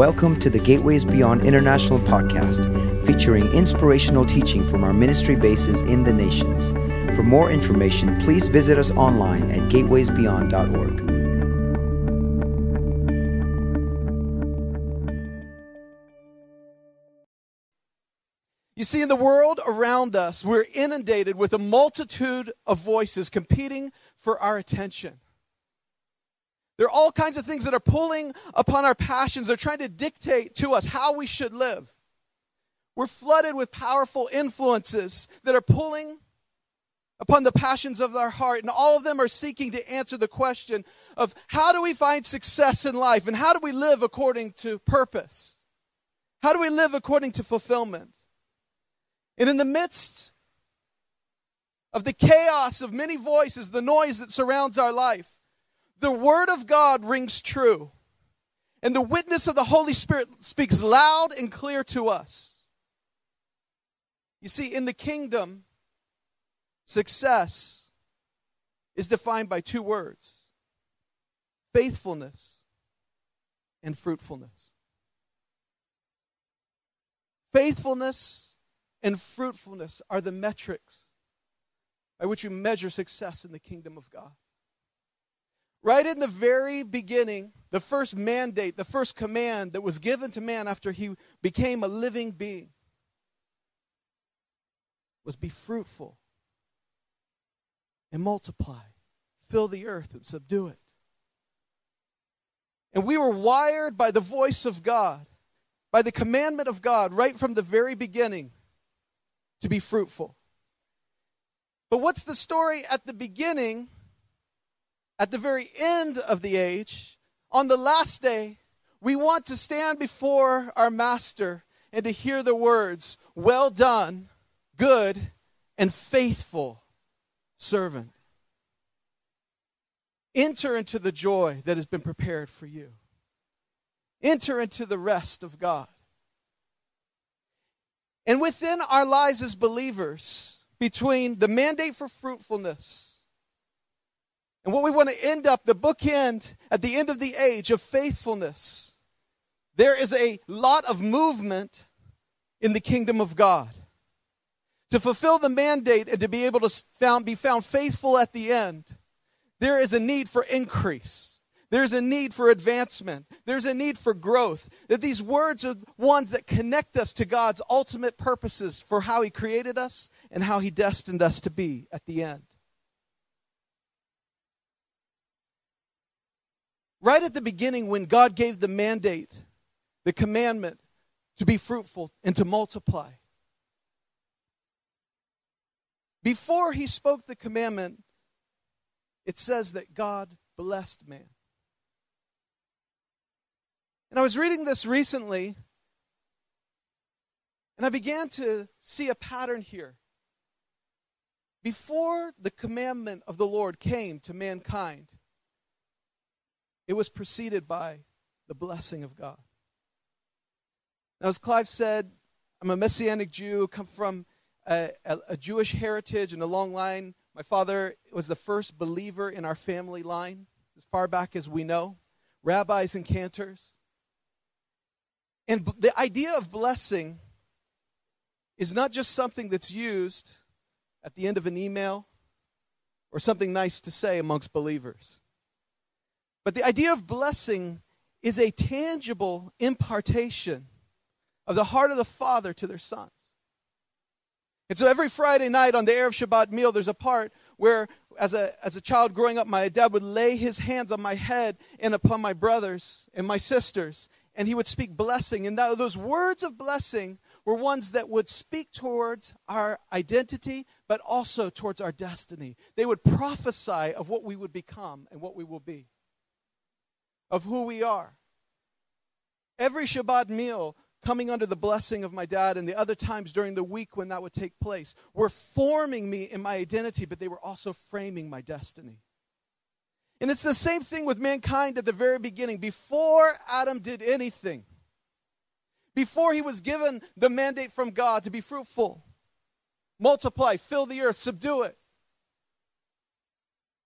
Welcome to the Gateways Beyond International podcast, featuring inspirational teaching from our ministry bases in the nations. For more information, please visit us online at gatewaysbeyond.org. You see, in the world around us, we're inundated with a multitude of voices competing for our attention. There are all kinds of things that are pulling upon our passions. They're trying to dictate to us how we should live. We're flooded with powerful influences that are pulling upon the passions of our heart, and all of them are seeking to answer the question of how do we find success in life and how do we live according to purpose? How do we live according to fulfillment? And in the midst of the chaos of many voices, the noise that surrounds our life, the word of God rings true. And the witness of the Holy Spirit speaks loud and clear to us. You see, in the kingdom, success is defined by two words faithfulness and fruitfulness. Faithfulness and fruitfulness are the metrics by which we measure success in the kingdom of God. Right in the very beginning, the first mandate, the first command that was given to man after he became a living being was be fruitful and multiply, fill the earth and subdue it. And we were wired by the voice of God, by the commandment of God, right from the very beginning to be fruitful. But what's the story at the beginning? At the very end of the age, on the last day, we want to stand before our Master and to hear the words, Well done, good and faithful servant. Enter into the joy that has been prepared for you. Enter into the rest of God. And within our lives as believers, between the mandate for fruitfulness and what we want to end up, the bookend at the end of the age of faithfulness, there is a lot of movement in the kingdom of God. To fulfill the mandate and to be able to found, be found faithful at the end, there is a need for increase. There's a need for advancement. There's a need for growth. That these words are ones that connect us to God's ultimate purposes for how He created us and how He destined us to be at the end. Right at the beginning when God gave the mandate, the commandment to be fruitful and to multiply. Before he spoke the commandment, it says that God blessed man. And I was reading this recently, and I began to see a pattern here. Before the commandment of the Lord came to mankind, it was preceded by the blessing of God. Now, as Clive said, I'm a Messianic Jew, come from a, a, a Jewish heritage and a long line. My father was the first believer in our family line, as far back as we know, rabbis and cantors. And the idea of blessing is not just something that's used at the end of an email or something nice to say amongst believers. But the idea of blessing is a tangible impartation of the heart of the Father to their sons. And so every Friday night on the Erev Shabbat meal, there's a part where, as a, as a child growing up, my dad would lay his hands on my head and upon my brothers and my sisters, and he would speak blessing. And those words of blessing were ones that would speak towards our identity, but also towards our destiny. They would prophesy of what we would become and what we will be of who we are. Every Shabbat meal coming under the blessing of my dad and the other times during the week when that would take place were forming me in my identity, but they were also framing my destiny. And it's the same thing with mankind at the very beginning. Before Adam did anything, before he was given the mandate from God to be fruitful, multiply, fill the earth, subdue it,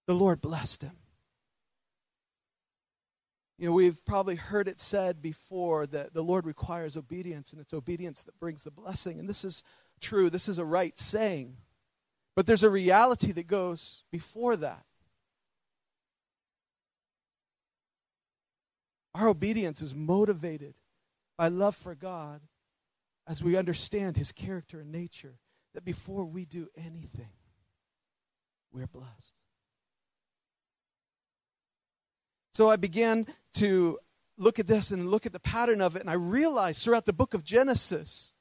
the Lord blessed him. You know, we've probably heard it said before that the Lord requires obedience, and it's obedience that brings the blessing. And this is true, this is a right saying. But there's a reality that goes before that. Our obedience is motivated by love for God as we understand his character and nature, that before we do anything, we're blessed. So I began to look at this and look at the pattern of it, and I realized throughout the book of Genesis,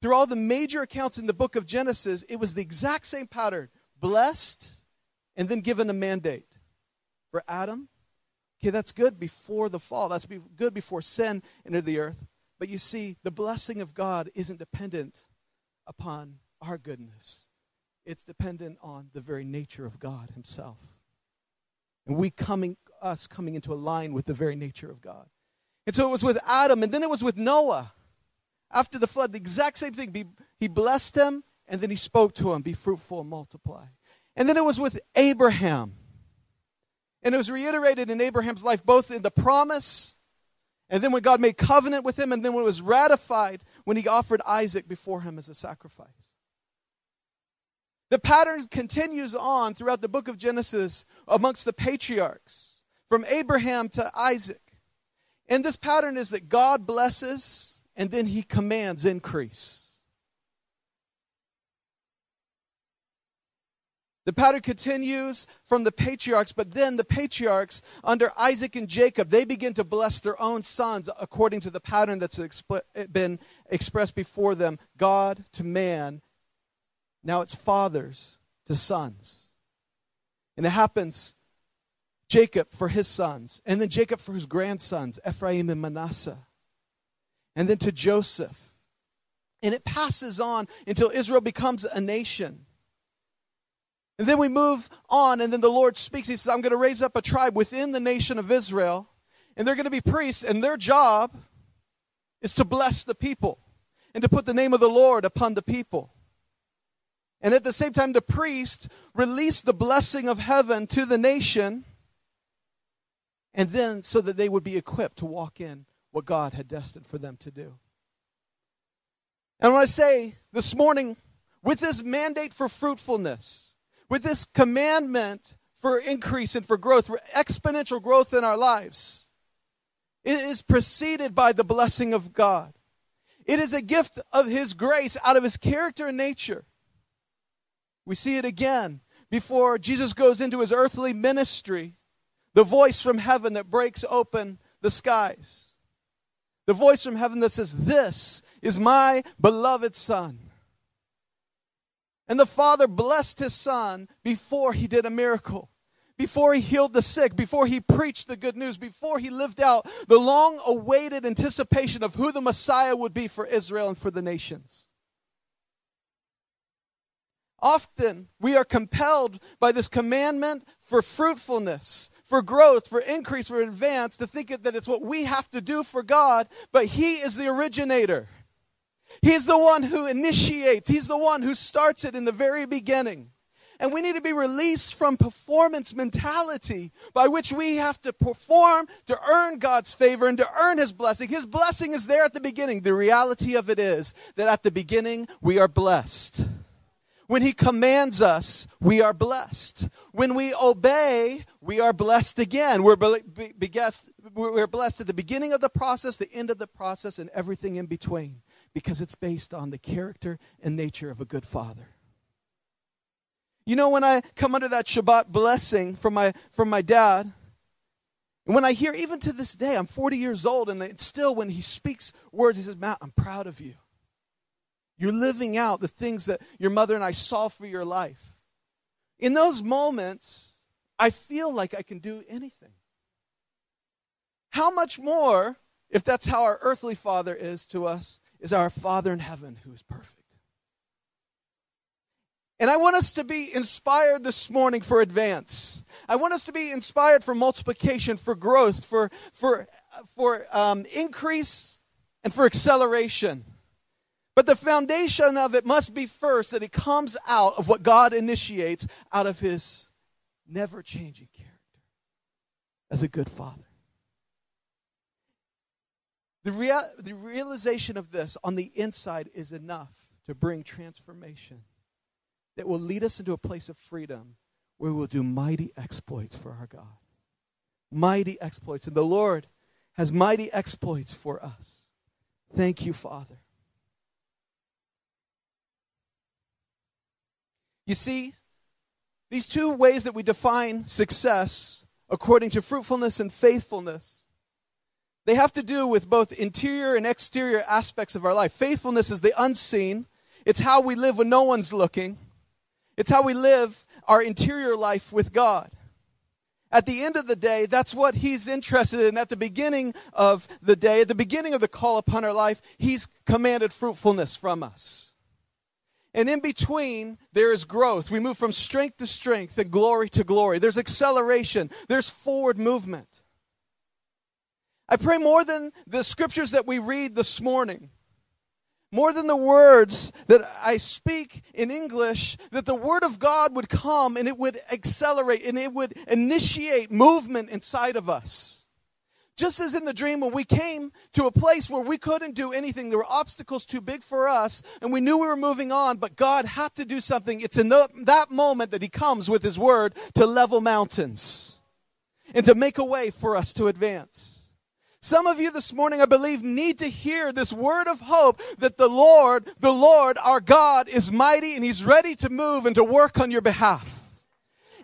through all the major accounts in the book of Genesis, it was the exact same pattern blessed and then given a mandate. For Adam, okay, that's good before the fall, that's good before sin entered the earth. But you see, the blessing of God isn't dependent upon our goodness, it's dependent on the very nature of God Himself. And we coming, us coming into a line with the very nature of God. And so it was with Adam, and then it was with Noah. After the flood, the exact same thing. He blessed him, and then he spoke to him, Be fruitful and multiply. And then it was with Abraham. And it was reiterated in Abraham's life, both in the promise, and then when God made covenant with him, and then when it was ratified when he offered Isaac before him as a sacrifice. The pattern continues on throughout the book of Genesis amongst the patriarchs, from Abraham to Isaac. And this pattern is that God blesses and then he commands increase. The pattern continues from the patriarchs, but then the patriarchs, under Isaac and Jacob, they begin to bless their own sons according to the pattern that's been expressed before them God to man now it's fathers to sons. And it happens Jacob for his sons, and then Jacob for his grandsons, Ephraim and Manasseh, and then to Joseph. And it passes on until Israel becomes a nation. And then we move on, and then the Lord speaks. He says, I'm going to raise up a tribe within the nation of Israel, and they're going to be priests, and their job is to bless the people and to put the name of the Lord upon the people. And at the same time, the priest released the blessing of heaven to the nation, and then so that they would be equipped to walk in what God had destined for them to do. And when I say this morning, with this mandate for fruitfulness, with this commandment for increase and for growth, for exponential growth in our lives, it is preceded by the blessing of God. It is a gift of His grace out of His character and nature. We see it again before Jesus goes into his earthly ministry. The voice from heaven that breaks open the skies. The voice from heaven that says, This is my beloved Son. And the Father blessed his Son before he did a miracle, before he healed the sick, before he preached the good news, before he lived out the long awaited anticipation of who the Messiah would be for Israel and for the nations. Often we are compelled by this commandment for fruitfulness, for growth, for increase, for advance to think that it's what we have to do for God, but He is the originator. He's the one who initiates, He's the one who starts it in the very beginning. And we need to be released from performance mentality by which we have to perform to earn God's favor and to earn His blessing. His blessing is there at the beginning. The reality of it is that at the beginning we are blessed. When he commands us, we are blessed. When we obey, we are blessed again. We're, be, be, we're blessed at the beginning of the process, the end of the process, and everything in between because it's based on the character and nature of a good father. You know, when I come under that Shabbat blessing from my, from my dad, and when I hear, even to this day, I'm 40 years old, and it's still when he speaks words, he says, Matt, I'm proud of you. You're living out the things that your mother and I saw for your life. In those moments, I feel like I can do anything. How much more, if that's how our earthly father is to us, is our Father in heaven who is perfect? And I want us to be inspired this morning for advance. I want us to be inspired for multiplication, for growth, for, for, for um, increase, and for acceleration. But the foundation of it must be first that it comes out of what God initiates out of his never changing character as a good father. The, the realization of this on the inside is enough to bring transformation that will lead us into a place of freedom where we will do mighty exploits for our God. Mighty exploits. And the Lord has mighty exploits for us. Thank you, Father. You see, these two ways that we define success according to fruitfulness and faithfulness they have to do with both interior and exterior aspects of our life. Faithfulness is the unseen, it's how we live when no one's looking, it's how we live our interior life with God. At the end of the day, that's what He's interested in. At the beginning of the day, at the beginning of the call upon our life, He's commanded fruitfulness from us. And in between, there is growth. We move from strength to strength and glory to glory. There's acceleration, there's forward movement. I pray more than the scriptures that we read this morning, more than the words that I speak in English, that the Word of God would come and it would accelerate and it would initiate movement inside of us. Just as in the dream when we came to a place where we couldn't do anything, there were obstacles too big for us, and we knew we were moving on, but God had to do something. It's in the, that moment that He comes with His Word to level mountains and to make a way for us to advance. Some of you this morning, I believe, need to hear this word of hope that the Lord, the Lord, our God, is mighty and He's ready to move and to work on your behalf.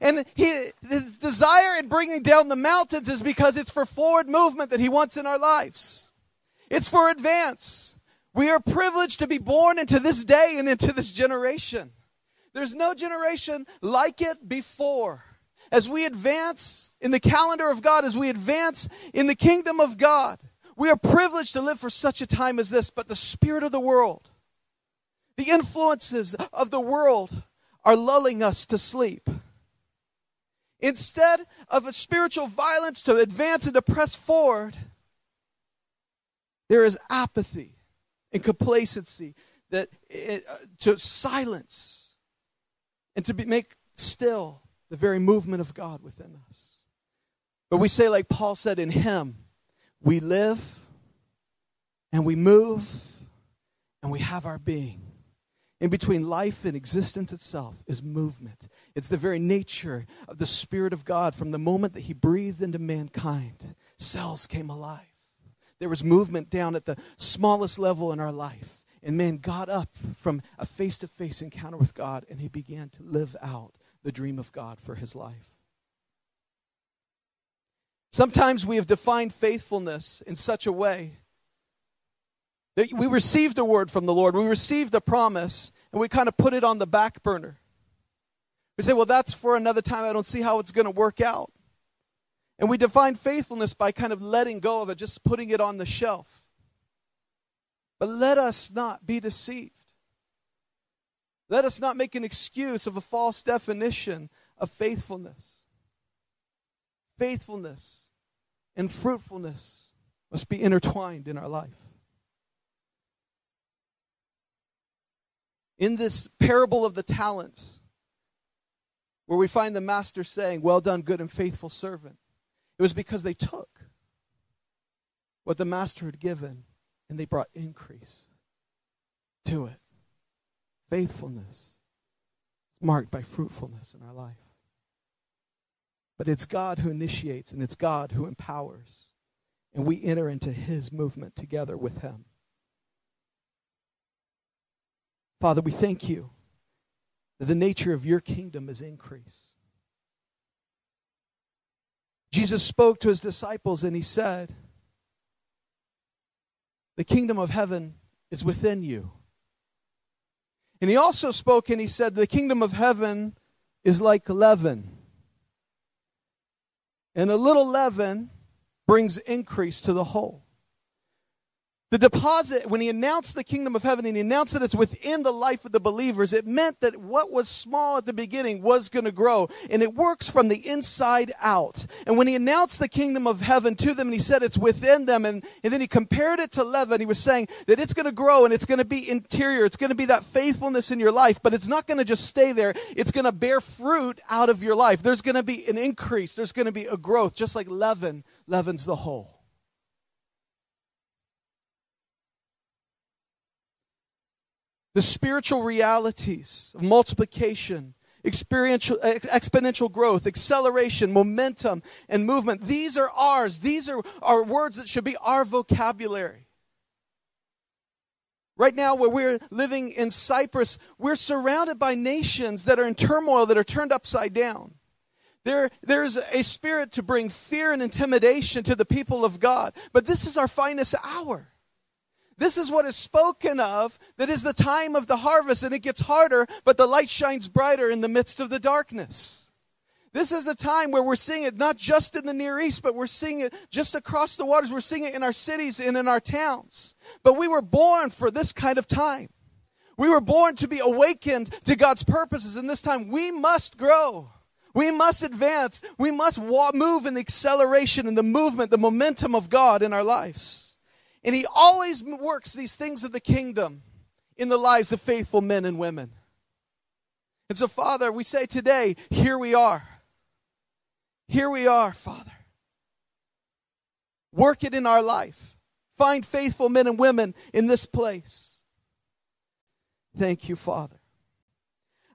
And he, his desire in bringing down the mountains is because it's for forward movement that He wants in our lives. It's for advance. We are privileged to be born into this day and into this generation. There's no generation like it before as we advance in the calendar of God, as we advance in the kingdom of God, we are privileged to live for such a time as this, but the spirit of the world, the influences of the world are lulling us to sleep. Instead of a spiritual violence to advance and to press forward, there is apathy and complacency that it, uh, to silence and to be, make still the very movement of God within us. But we say, like Paul said, in Him, we live and we move and we have our being. In between life and existence itself is movement. It's the very nature of the Spirit of God from the moment that He breathed into mankind. Cells came alive. There was movement down at the smallest level in our life. And man got up from a face to face encounter with God and he began to live out the dream of God for his life. Sometimes we have defined faithfulness in such a way we received a word from the Lord, we received a promise, and we kind of put it on the back burner. We say, well, that's for another time. I don't see how it's going to work out. And we define faithfulness by kind of letting go of it, just putting it on the shelf. But let us not be deceived. Let us not make an excuse of a false definition of faithfulness. Faithfulness and fruitfulness must be intertwined in our life. In this parable of the talents, where we find the master saying, Well done, good and faithful servant, it was because they took what the master had given and they brought increase to it faithfulness is marked by fruitfulness in our life. But it's God who initiates and it's God who empowers. And we enter into his movement together with him. Father, we thank you that the nature of your kingdom is increase. Jesus spoke to his disciples and he said, The kingdom of heaven is within you. And he also spoke and he said, The kingdom of heaven is like leaven. And a little leaven brings increase to the whole. The deposit, when he announced the kingdom of heaven and he announced that it's within the life of the believers, it meant that what was small at the beginning was going to grow. And it works from the inside out. And when he announced the kingdom of heaven to them and he said it's within them, and, and then he compared it to leaven, he was saying that it's going to grow and it's going to be interior. It's going to be that faithfulness in your life, but it's not going to just stay there. It's going to bear fruit out of your life. There's going to be an increase. There's going to be a growth, just like leaven leavens the whole. The spiritual realities of multiplication, experiential, exponential growth, acceleration, momentum, and movement. These are ours. These are, are words that should be our vocabulary. Right now, where we're living in Cyprus, we're surrounded by nations that are in turmoil, that are turned upside down. There, there's a spirit to bring fear and intimidation to the people of God. But this is our finest hour. This is what is spoken of that is the time of the harvest, and it gets harder, but the light shines brighter in the midst of the darkness. This is the time where we're seeing it not just in the Near East, but we're seeing it just across the waters. We're seeing it in our cities and in our towns. But we were born for this kind of time. We were born to be awakened to God's purposes, and this time we must grow. We must advance. We must walk, move in the acceleration and the movement, the momentum of God in our lives. And he always works these things of the kingdom in the lives of faithful men and women. And so, Father, we say today, here we are. Here we are, Father. Work it in our life. Find faithful men and women in this place. Thank you, Father.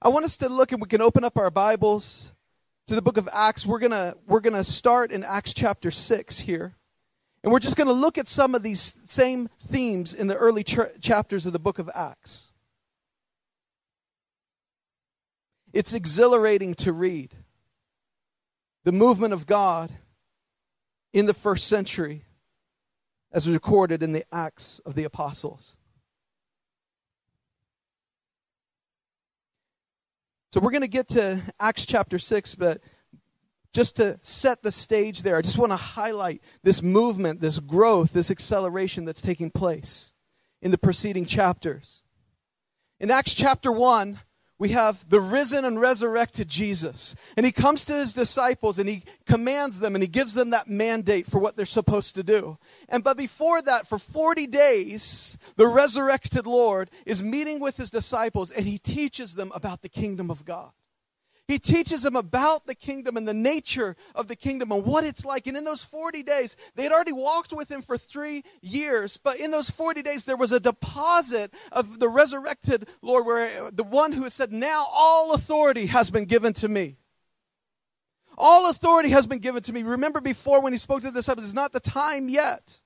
I want us to look and we can open up our Bibles to the book of Acts. We're going to we're going to start in Acts chapter 6 here. And we're just going to look at some of these same themes in the early ch- chapters of the book of Acts. It's exhilarating to read the movement of God in the first century as recorded in the Acts of the Apostles. So we're going to get to Acts chapter 6, but just to set the stage there, I just want to highlight this movement, this growth, this acceleration that's taking place in the preceding chapters. In Acts chapter 1, we have the risen and resurrected Jesus. And he comes to his disciples and he commands them and he gives them that mandate for what they're supposed to do. And but before that, for 40 days, the resurrected Lord is meeting with his disciples and he teaches them about the kingdom of God. He teaches them about the kingdom and the nature of the kingdom and what it's like. And in those 40 days, they had already walked with him for three years. But in those 40 days, there was a deposit of the resurrected Lord, where the one who said, Now all authority has been given to me. All authority has been given to me. Remember before when he spoke to the disciples, it's not the time yet.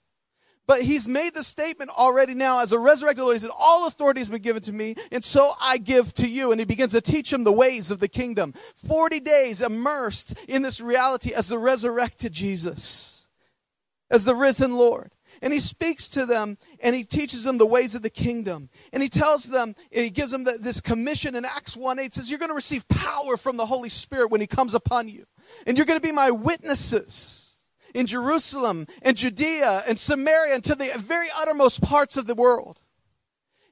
But he's made the statement already now as a resurrected Lord. He said, All authority has been given to me, and so I give to you. And he begins to teach them the ways of the kingdom. 40 days immersed in this reality as the resurrected Jesus, as the risen Lord. And he speaks to them and he teaches them the ways of the kingdom. And he tells them, and he gives them the, this commission in Acts 1 8 says, You're going to receive power from the Holy Spirit when he comes upon you. And you're going to be my witnesses in Jerusalem and Judea and Samaria and to the very uttermost parts of the world.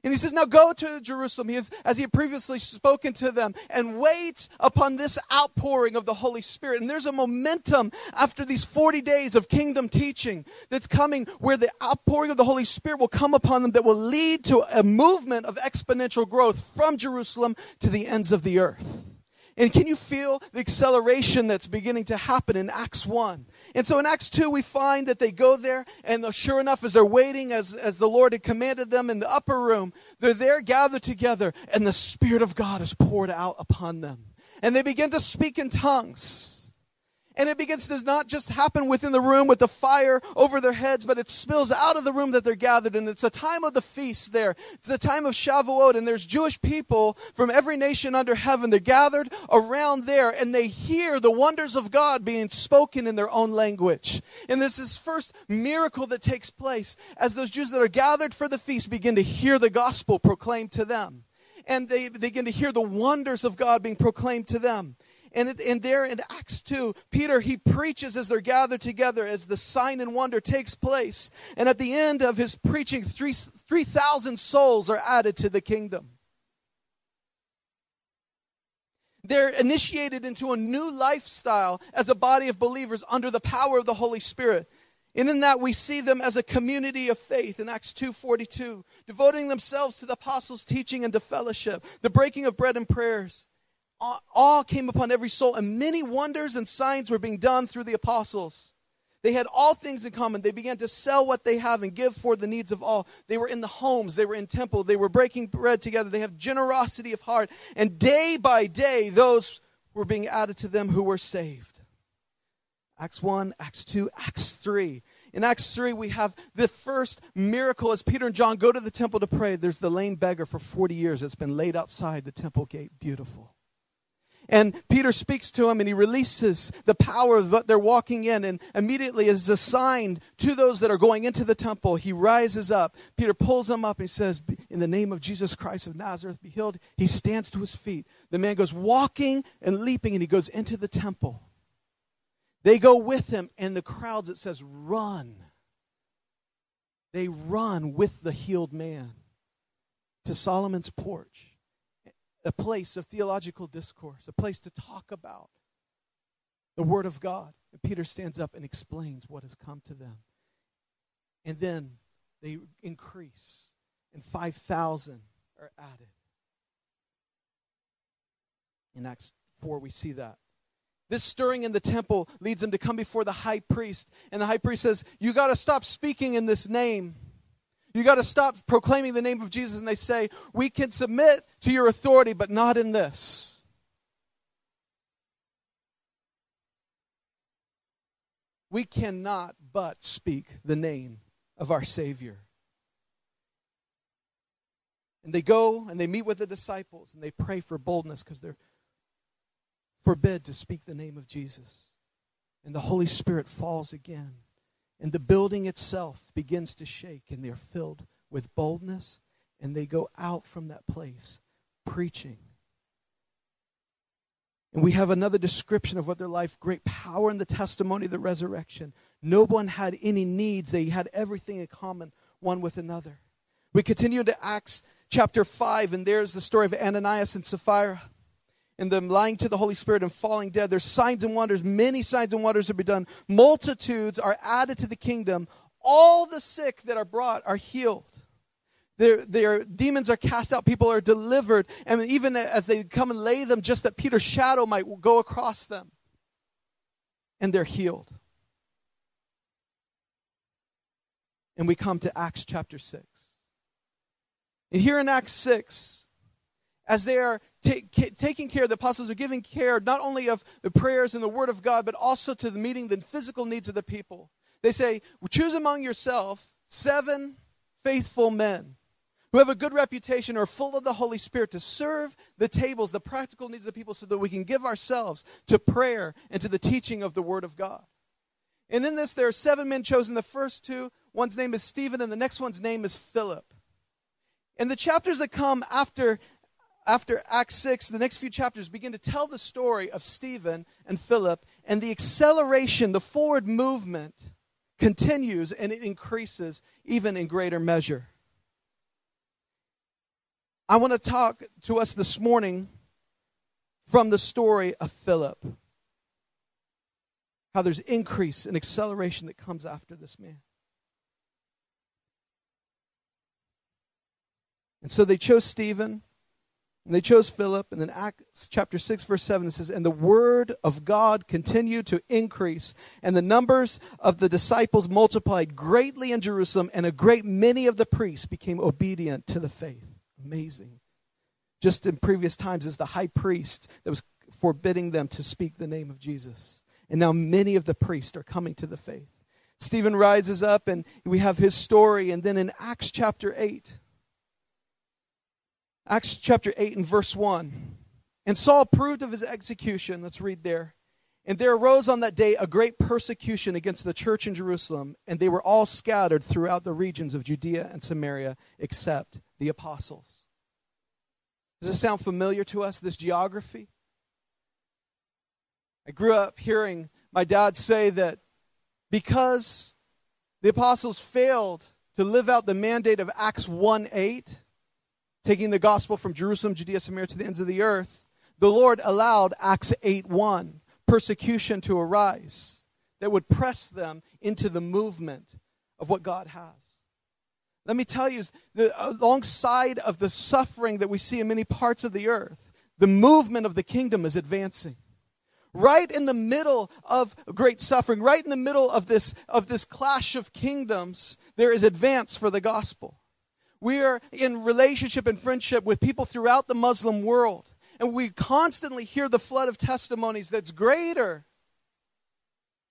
And he says, Now go to Jerusalem, he has, as he had previously spoken to them, and wait upon this outpouring of the Holy Spirit. And there's a momentum after these 40 days of kingdom teaching that's coming where the outpouring of the Holy Spirit will come upon them that will lead to a movement of exponential growth from Jerusalem to the ends of the earth. And can you feel the acceleration that's beginning to happen in Acts 1? And so in Acts 2, we find that they go there, and sure enough, as they're waiting, as, as the Lord had commanded them in the upper room, they're there gathered together, and the Spirit of God is poured out upon them. And they begin to speak in tongues. And it begins to not just happen within the room with the fire over their heads, but it spills out of the room that they're gathered in. It's a time of the feast there. It's the time of Shavuot, and there's Jewish people from every nation under heaven. They're gathered around there, and they hear the wonders of God being spoken in their own language. And this is first miracle that takes place as those Jews that are gathered for the feast begin to hear the gospel proclaimed to them. And they, they begin to hear the wonders of God being proclaimed to them. And, and there in Acts 2, Peter, he preaches as they're gathered together as the sign and wonder takes place. And at the end of his preaching, 3,000 3, souls are added to the kingdom. They're initiated into a new lifestyle as a body of believers under the power of the Holy Spirit. And in that we see them as a community of faith in Acts 2:42, devoting themselves to the apostles' teaching and to fellowship, the breaking of bread and prayers awe came upon every soul, and many wonders and signs were being done through the apostles. They had all things in common. They began to sell what they have and give for the needs of all. They were in the homes, they were in temple, they were breaking bread together. They have generosity of heart. And day by day, those were being added to them who were saved. Acts 1, Acts 2, Acts 3. In Acts 3, we have the first miracle as Peter and John go to the temple to pray. There's the lame beggar for 40 years that's been laid outside the temple gate. Beautiful. And Peter speaks to him and he releases the power that they're walking in. And immediately is assigned to those that are going into the temple. He rises up. Peter pulls him up and he says, In the name of Jesus Christ of Nazareth, be healed. He stands to his feet. The man goes walking and leaping and he goes into the temple. They go with him, and the crowds, it says, run. They run with the healed man to Solomon's porch, a place of theological discourse, a place to talk about the Word of God. And Peter stands up and explains what has come to them. And then they increase, and 5,000 are added. In Acts 4, we see that. This stirring in the temple leads them to come before the high priest. And the high priest says, You got to stop speaking in this name. You got to stop proclaiming the name of Jesus. And they say, We can submit to your authority, but not in this. We cannot but speak the name of our Savior. And they go and they meet with the disciples and they pray for boldness because they're forbid to speak the name of Jesus. And the Holy Spirit falls again. And the building itself begins to shake, and they're filled with boldness, and they go out from that place preaching. And we have another description of what their life great power in the testimony of the resurrection. No one had any needs, they had everything in common, one with another. We continue to Acts chapter 5, and there's the story of Ananias and Sapphira and them lying to the Holy Spirit and falling dead. There's signs and wonders. Many signs and wonders have been done. Multitudes are added to the kingdom. All the sick that are brought are healed. Their, their demons are cast out. People are delivered. And even as they come and lay them, just that Peter's shadow might go across them. And they're healed. And we come to Acts chapter 6. And here in Acts 6, as they are taking care, the apostles are giving care not only of the prayers and the word of God, but also to the meeting the physical needs of the people. They say, choose among yourself seven faithful men who have a good reputation or full of the Holy Spirit to serve the tables, the practical needs of the people, so that we can give ourselves to prayer and to the teaching of the Word of God. And in this, there are seven men chosen. The first two, one's name is Stephen, and the next one's name is Philip. In the chapters that come after after Acts 6, the next few chapters begin to tell the story of Stephen and Philip, and the acceleration, the forward movement continues and it increases even in greater measure. I want to talk to us this morning from the story of Philip. How there's increase and acceleration that comes after this man. And so they chose Stephen and they chose Philip. And then Acts chapter 6, verse 7, it says, And the word of God continued to increase, and the numbers of the disciples multiplied greatly in Jerusalem, and a great many of the priests became obedient to the faith. Amazing. Just in previous times, as the high priest that was forbidding them to speak the name of Jesus. And now many of the priests are coming to the faith. Stephen rises up, and we have his story. And then in Acts chapter 8, Acts chapter 8 and verse 1. And Saul approved of his execution. Let's read there. And there arose on that day a great persecution against the church in Jerusalem, and they were all scattered throughout the regions of Judea and Samaria, except the apostles. Does this sound familiar to us, this geography? I grew up hearing my dad say that because the apostles failed to live out the mandate of Acts 1 8, taking the gospel from Jerusalem, Judea, Samaria to the ends of the earth, the Lord allowed Acts 8 1 persecution to arise that would press them into the movement of what God has. Let me tell you, the, alongside of the suffering that we see in many parts of the earth, the movement of the kingdom is advancing. right in the middle of great suffering, right in the middle of this, of this clash of kingdoms, there is advance for the gospel. We are in relationship and friendship with people throughout the Muslim world. And we constantly hear the flood of testimonies that's greater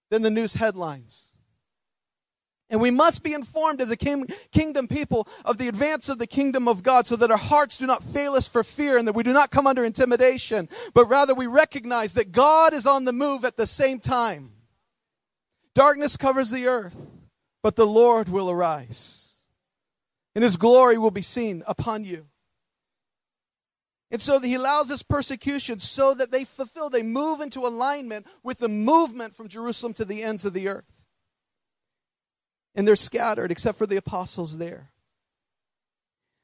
than the news headlines. And we must be informed as a kingdom people of the advance of the kingdom of God so that our hearts do not fail us for fear and that we do not come under intimidation, but rather we recognize that God is on the move at the same time. Darkness covers the earth, but the Lord will arise, and his glory will be seen upon you. And so he allows this persecution so that they fulfill, they move into alignment with the movement from Jerusalem to the ends of the earth. And they're scattered except for the apostles there.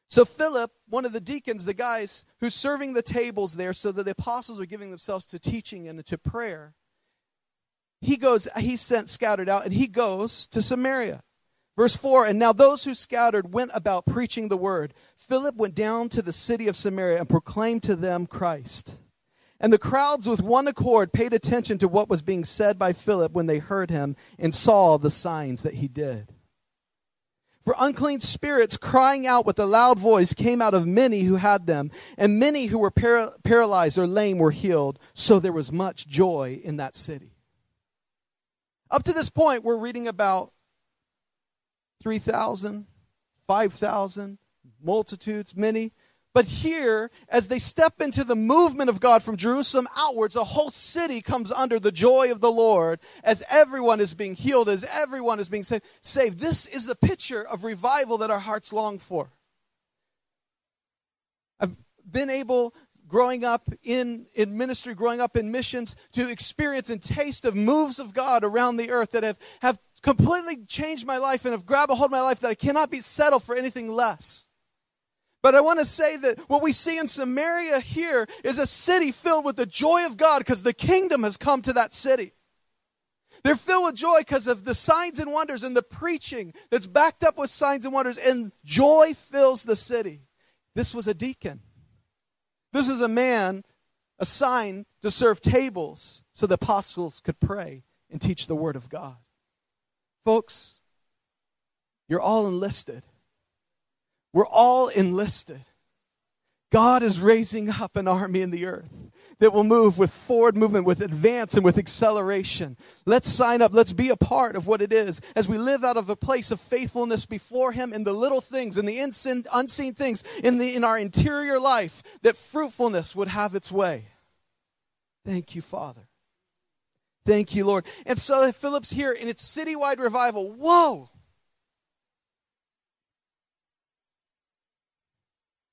So Philip, one of the deacons, the guys who's serving the tables there so that the apostles are giving themselves to teaching and to prayer, he goes, he's sent scattered out, and he goes to Samaria. Verse 4 And now those who scattered went about preaching the word. Philip went down to the city of Samaria and proclaimed to them Christ. And the crowds with one accord paid attention to what was being said by Philip when they heard him and saw the signs that he did. For unclean spirits crying out with a loud voice came out of many who had them, and many who were para- paralyzed or lame were healed. So there was much joy in that city. Up to this point, we're reading about 3,000, 5,000, multitudes, many. But here, as they step into the movement of God from Jerusalem outwards, a whole city comes under the joy of the Lord as everyone is being healed, as everyone is being saved. This is the picture of revival that our hearts long for. I've been able, growing up in, in ministry, growing up in missions, to experience and taste of moves of God around the earth that have, have completely changed my life and have grabbed a hold of my life that I cannot be settled for anything less. But I want to say that what we see in Samaria here is a city filled with the joy of God because the kingdom has come to that city. They're filled with joy because of the signs and wonders and the preaching that's backed up with signs and wonders, and joy fills the city. This was a deacon. This is a man assigned to serve tables so the apostles could pray and teach the word of God. Folks, you're all enlisted. We're all enlisted. God is raising up an army in the earth that will move with forward movement, with advance, and with acceleration. Let's sign up. Let's be a part of what it is as we live out of a place of faithfulness before Him in the little things, in the unseen things, in, the, in our interior life, that fruitfulness would have its way. Thank you, Father. Thank you, Lord. And so Philip's here, and it's citywide revival. Whoa!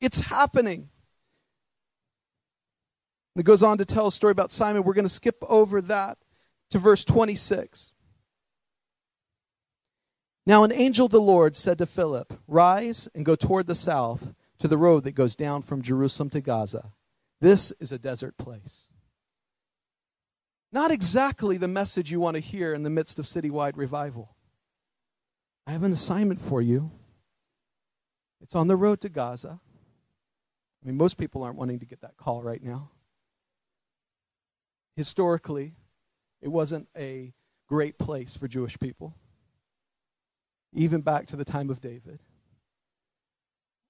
It's happening. And it goes on to tell a story about Simon. We're going to skip over that to verse 26. Now, an angel of the Lord said to Philip, Rise and go toward the south to the road that goes down from Jerusalem to Gaza. This is a desert place. Not exactly the message you want to hear in the midst of citywide revival. I have an assignment for you. It's on the road to Gaza. I mean, most people aren't wanting to get that call right now. Historically, it wasn't a great place for Jewish people, even back to the time of David.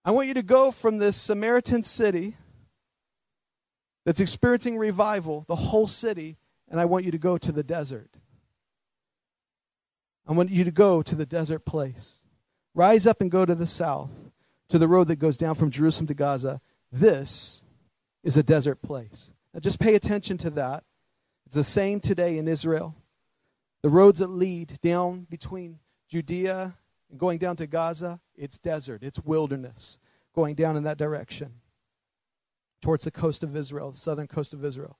I want you to go from this Samaritan city that's experiencing revival, the whole city, and I want you to go to the desert. I want you to go to the desert place. Rise up and go to the south, to the road that goes down from Jerusalem to Gaza. This is a desert place. Now just pay attention to that. It's the same today in Israel. The roads that lead down between Judea and going down to Gaza, it's desert, it's wilderness, going down in that direction towards the coast of Israel, the southern coast of Israel.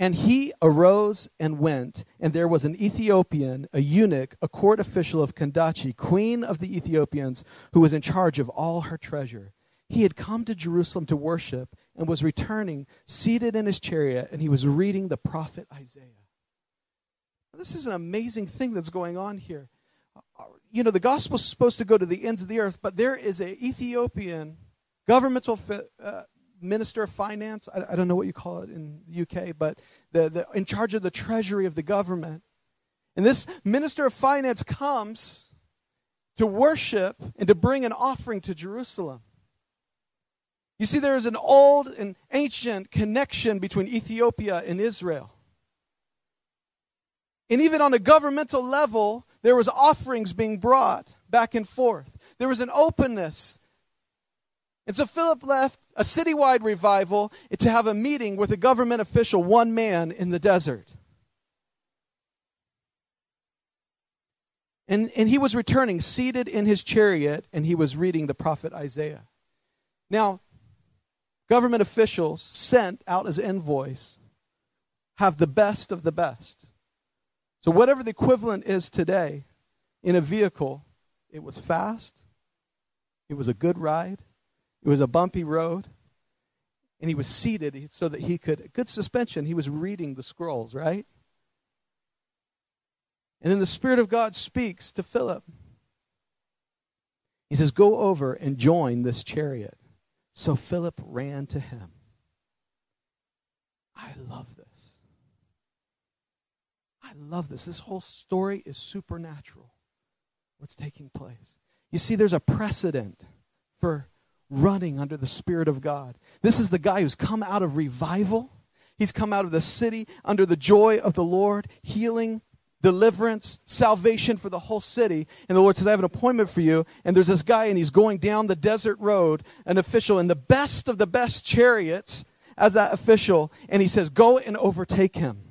And he arose and went, and there was an Ethiopian, a eunuch, a court official of Candace, queen of the Ethiopians, who was in charge of all her treasure. He had come to Jerusalem to worship and was returning, seated in his chariot, and he was reading the prophet Isaiah. This is an amazing thing that's going on here. You know, the gospel is supposed to go to the ends of the earth, but there is an Ethiopian governmental uh, minister of finance. I, I don't know what you call it in the UK, but the, the, in charge of the treasury of the government. And this minister of finance comes to worship and to bring an offering to Jerusalem. You see, there is an old and ancient connection between Ethiopia and Israel. And even on a governmental level, there was offerings being brought back and forth. There was an openness. And so Philip left a citywide revival to have a meeting with a government official, one man in the desert. And, and he was returning, seated in his chariot, and he was reading the prophet Isaiah. Now, government officials sent out as envoys have the best of the best. So, whatever the equivalent is today in a vehicle, it was fast, it was a good ride, it was a bumpy road, and he was seated so that he could, good suspension, he was reading the scrolls, right? And then the Spirit of God speaks to Philip. He says, Go over and join this chariot. So Philip ran to him. I love this. I love this. This whole story is supernatural. What's taking place? You see, there's a precedent for running under the Spirit of God. This is the guy who's come out of revival. He's come out of the city under the joy of the Lord, healing, deliverance, salvation for the whole city. And the Lord says, I have an appointment for you. And there's this guy, and he's going down the desert road, an official in the best of the best chariots as that official. And he says, Go and overtake him.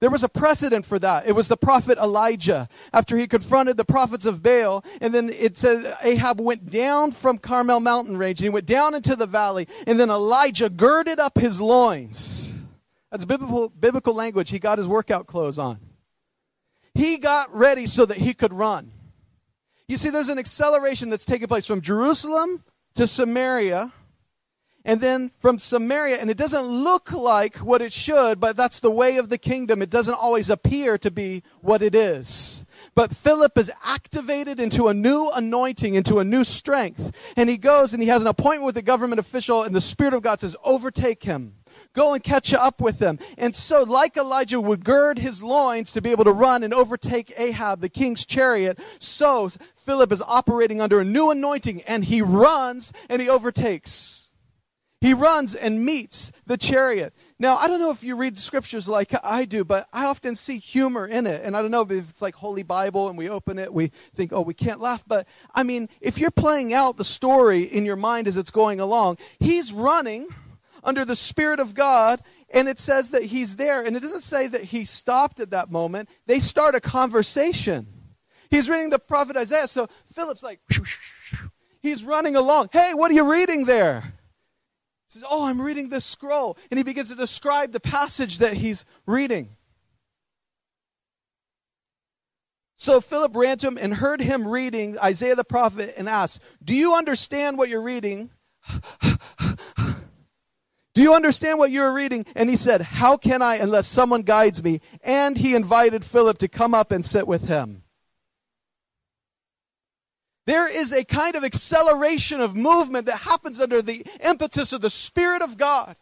There was a precedent for that. It was the prophet Elijah after he confronted the prophets of Baal. And then it says Ahab went down from Carmel mountain range and he went down into the valley. And then Elijah girded up his loins. That's biblical, biblical language. He got his workout clothes on. He got ready so that he could run. You see, there's an acceleration that's taking place from Jerusalem to Samaria, and then from Samaria, and it doesn't look like what it should, but that's the way of the kingdom. It doesn't always appear to be what it is. But Philip is activated into a new anointing, into a new strength. And he goes and he has an appointment with the government official, and the Spirit of God says, Overtake him. Go and catch up with them. And so, like Elijah would gird his loins to be able to run and overtake Ahab, the king's chariot, so Philip is operating under a new anointing and he runs and he overtakes. He runs and meets the chariot. Now, I don't know if you read the scriptures like I do, but I often see humor in it. And I don't know if it's like Holy Bible and we open it, we think, oh, we can't laugh. But I mean, if you're playing out the story in your mind as it's going along, he's running under the Spirit of God, and it says that he's there. And it doesn't say that he stopped at that moment. They start a conversation. He's reading the prophet Isaiah. So Philip's like, he's running along. Hey, what are you reading there? Says, Oh, I'm reading this scroll. And he begins to describe the passage that he's reading. So Philip ran to him and heard him reading Isaiah the prophet and asked, Do you understand what you're reading? Do you understand what you're reading? And he said, How can I unless someone guides me? And he invited Philip to come up and sit with him. There is a kind of acceleration of movement that happens under the impetus of the Spirit of God.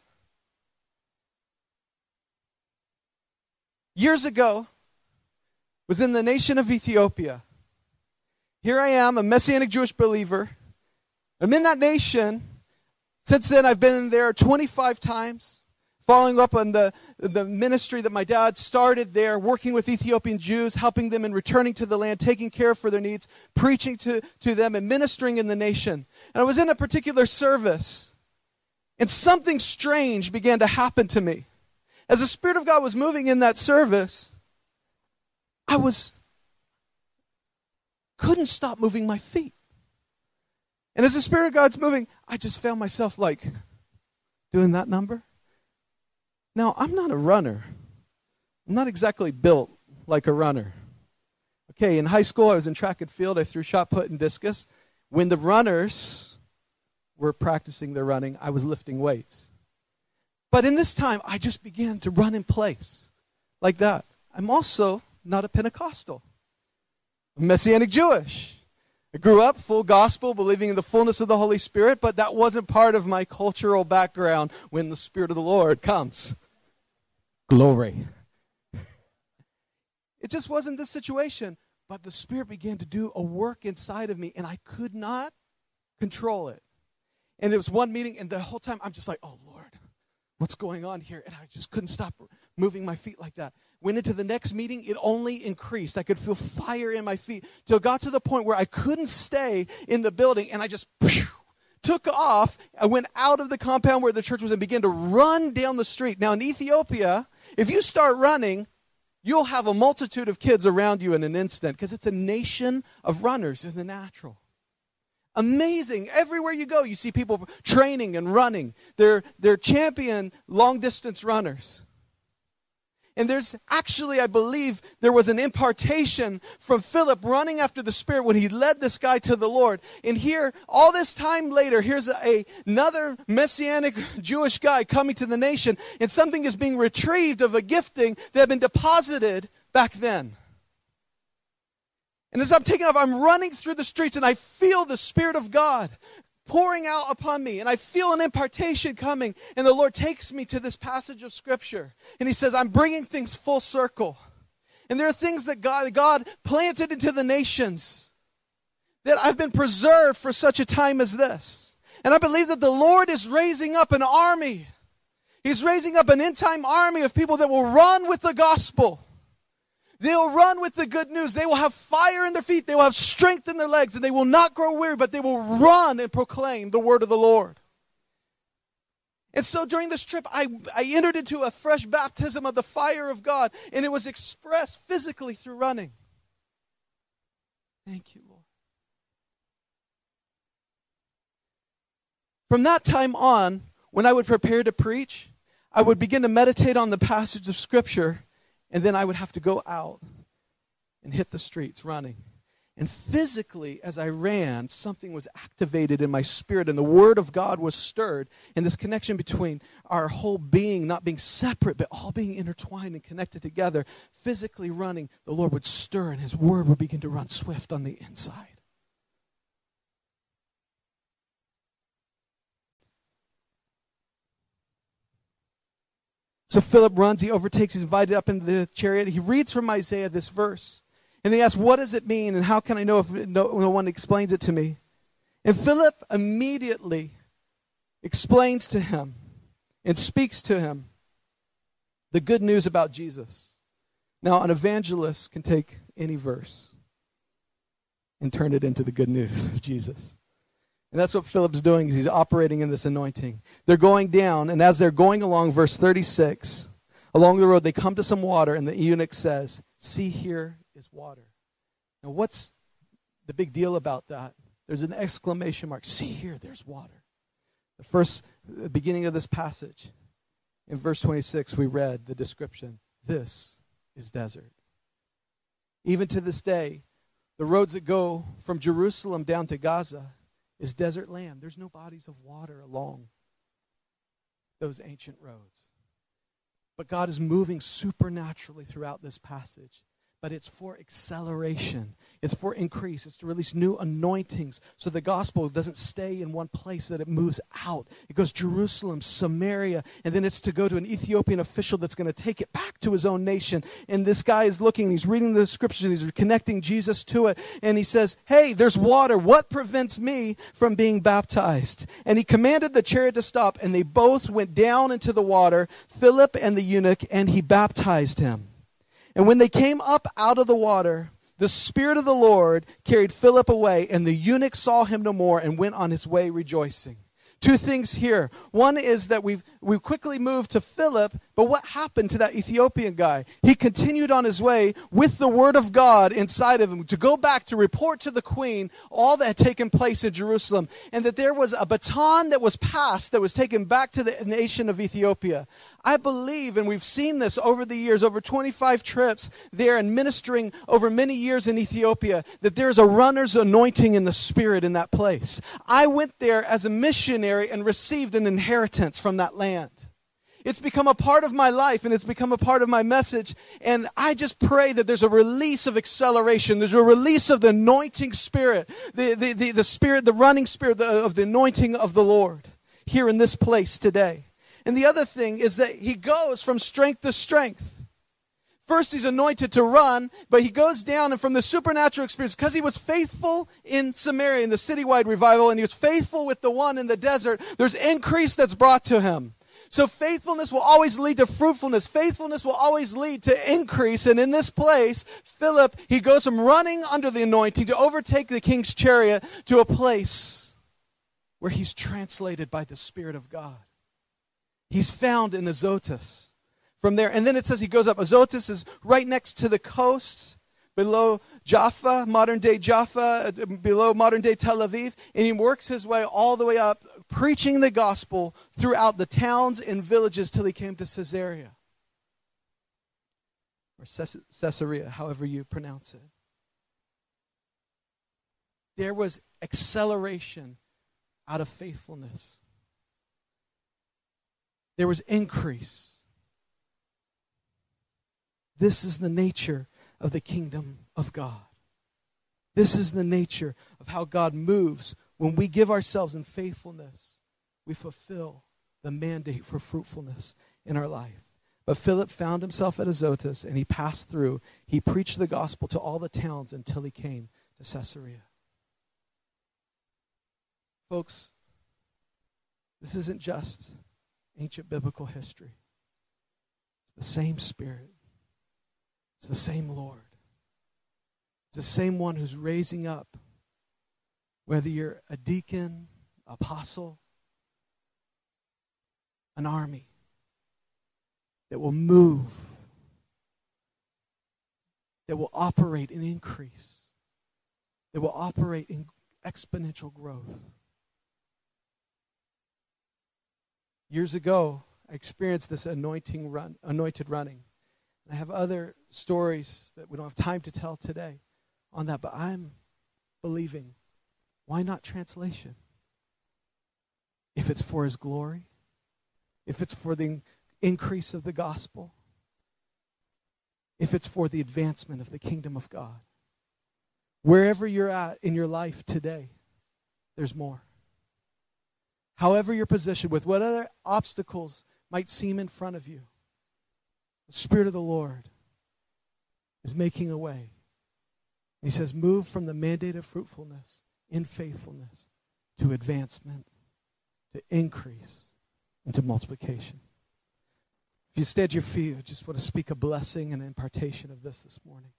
Years ago, was in the nation of Ethiopia. Here I am, a Messianic Jewish believer. I'm in that nation since then, I've been there 25 times, following up on the, the ministry that my dad started there, working with Ethiopian Jews, helping them in returning to the land, taking care for their needs, preaching to, to them, and ministering in the nation. And I was in a particular service, and something strange began to happen to me. As the Spirit of God was moving in that service, I was couldn't stop moving my feet. And as the Spirit of God's moving, I just found myself like doing that number. Now, I'm not a runner. I'm not exactly built like a runner. Okay, in high school, I was in track and field. I threw shot put and discus. When the runners were practicing their running, I was lifting weights. But in this time, I just began to run in place like that. I'm also not a Pentecostal, I'm Messianic Jewish. I grew up full gospel, believing in the fullness of the Holy Spirit, but that wasn't part of my cultural background when the Spirit of the Lord comes. Glory. It just wasn't this situation, but the Spirit began to do a work inside of me, and I could not control it. And it was one meeting, and the whole time I'm just like, oh, Lord, what's going on here? And I just couldn't stop moving my feet like that. Went into the next meeting, it only increased. I could feel fire in my feet till it got to the point where I couldn't stay in the building, and I just took off. I went out of the compound where the church was and began to run down the street. Now, in Ethiopia, if you start running, you'll have a multitude of kids around you in an instant because it's a nation of runners in the natural. Amazing. Everywhere you go, you see people training and running. They're, they're champion long distance runners. And there's actually, I believe, there was an impartation from Philip running after the Spirit when he led this guy to the Lord. And here, all this time later, here's a, a, another messianic Jewish guy coming to the nation, and something is being retrieved of a gifting that had been deposited back then. And as I'm taking off, I'm running through the streets and I feel the Spirit of God pouring out upon me and I feel an impartation coming. And the Lord takes me to this passage of Scripture and He says, I'm bringing things full circle. And there are things that God, God planted into the nations that I've been preserved for such a time as this. And I believe that the Lord is raising up an army. He's raising up an end time army of people that will run with the gospel They'll run with the good news. They will have fire in their feet. They will have strength in their legs, and they will not grow weary, but they will run and proclaim the word of the Lord. And so during this trip, I, I entered into a fresh baptism of the fire of God, and it was expressed physically through running. Thank you, Lord. From that time on, when I would prepare to preach, I would begin to meditate on the passage of Scripture and then I would have to go out and hit the streets running. And physically, as I ran, something was activated in my spirit, and the Word of God was stirred. And this connection between our whole being not being separate, but all being intertwined and connected together, physically running, the Lord would stir, and His Word would begin to run swift on the inside. So Philip runs, he overtakes, he's invited up into the chariot. He reads from Isaiah this verse. And he asks, What does it mean? And how can I know if no, no one explains it to me? And Philip immediately explains to him and speaks to him the good news about Jesus. Now, an evangelist can take any verse and turn it into the good news of Jesus. And that's what Philip's doing is he's operating in this anointing. They're going down, and as they're going along, verse 36, along the road, they come to some water, and the eunuch says, See, here is water. Now, what's the big deal about that? There's an exclamation mark. See here, there's water. The first the beginning of this passage, in verse 26, we read the description This is desert. Even to this day, the roads that go from Jerusalem down to Gaza is desert land. There's no bodies of water along those ancient roads. But God is moving supernaturally throughout this passage but it's for acceleration. It's for increase. It's to release new anointings so the gospel doesn't stay in one place, that it moves out. It goes Jerusalem, Samaria, and then it's to go to an Ethiopian official that's going to take it back to his own nation. And this guy is looking, he's reading the scriptures, and he's connecting Jesus to it, and he says, Hey, there's water. What prevents me from being baptized? And he commanded the chariot to stop, and they both went down into the water, Philip and the eunuch, and he baptized him. And when they came up out of the water, the Spirit of the Lord carried Philip away, and the eunuch saw him no more and went on his way rejoicing. Two things here. One is that we've, we quickly moved to Philip, but what happened to that Ethiopian guy? He continued on his way with the word of God inside of him to go back to report to the queen all that had taken place in Jerusalem, and that there was a baton that was passed that was taken back to the nation of Ethiopia. I believe, and we've seen this over the years, over 25 trips there and ministering over many years in Ethiopia, that there's a runner's anointing in the spirit in that place. I went there as a missionary and received an inheritance from that land. It's become a part of my life and it's become a part of my message. And I just pray that there's a release of acceleration. There's a release of the anointing spirit, the, the, the, the spirit, the running spirit of the anointing of the Lord here in this place today. And the other thing is that he goes from strength to strength. First, he's anointed to run, but he goes down, and from the supernatural experience, because he was faithful in Samaria in the citywide revival, and he was faithful with the one in the desert, there's increase that's brought to him. So faithfulness will always lead to fruitfulness. Faithfulness will always lead to increase. And in this place, Philip, he goes from running under the anointing to overtake the king's chariot to a place where he's translated by the Spirit of God. He's found in Azotus from there. And then it says he goes up. Azotus is right next to the coast, below Jaffa, modern day Jaffa, uh, below modern day Tel Aviv. And he works his way all the way up, preaching the gospel throughout the towns and villages till he came to Caesarea. Or Caesarea, however you pronounce it. There was acceleration out of faithfulness. There was increase. This is the nature of the kingdom of God. This is the nature of how God moves. When we give ourselves in faithfulness, we fulfill the mandate for fruitfulness in our life. But Philip found himself at Azotus and he passed through. He preached the gospel to all the towns until he came to Caesarea. Folks, this isn't just ancient biblical history, it's the same Spirit it's the same Lord. It's the same one who's raising up, whether you're a deacon, apostle, an army that will move, that will operate in increase, that will operate in exponential growth. Years ago, I experienced this anointing run, anointed running. I have other stories that we don't have time to tell today on that, but I'm believing why not translation? If it's for his glory, if it's for the increase of the gospel, if it's for the advancement of the kingdom of God. Wherever you're at in your life today, there's more. However, you're positioned with what other obstacles might seem in front of you the Spirit of the Lord is making a way. He says, move from the mandate of fruitfulness in faithfulness to advancement, to increase, and to multiplication. If you stay at your feet, I just want to speak a blessing and impartation of this this morning.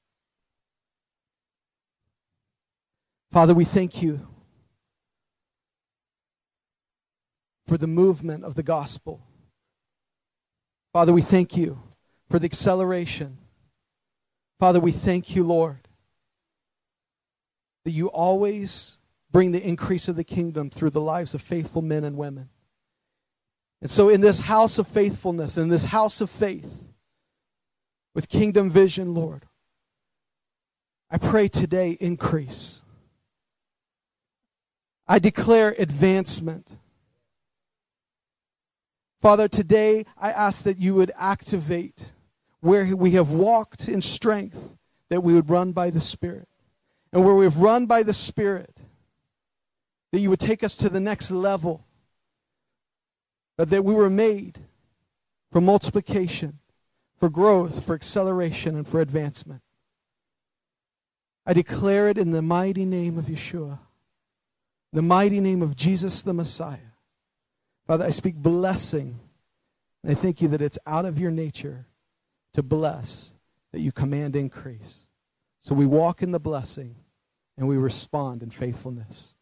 Father, we thank you for the movement of the gospel. Father, we thank you for the acceleration. Father, we thank you, Lord, that you always bring the increase of the kingdom through the lives of faithful men and women. And so, in this house of faithfulness, in this house of faith, with kingdom vision, Lord, I pray today increase. I declare advancement. Father, today I ask that you would activate where we have walked in strength, that we would run by the Spirit. And where we've run by the Spirit, that you would take us to the next level. That we were made for multiplication, for growth, for acceleration, and for advancement. I declare it in the mighty name of Yeshua, the mighty name of Jesus the Messiah. Father, I speak blessing. And I thank you that it's out of your nature to bless, that you command increase. So we walk in the blessing and we respond in faithfulness.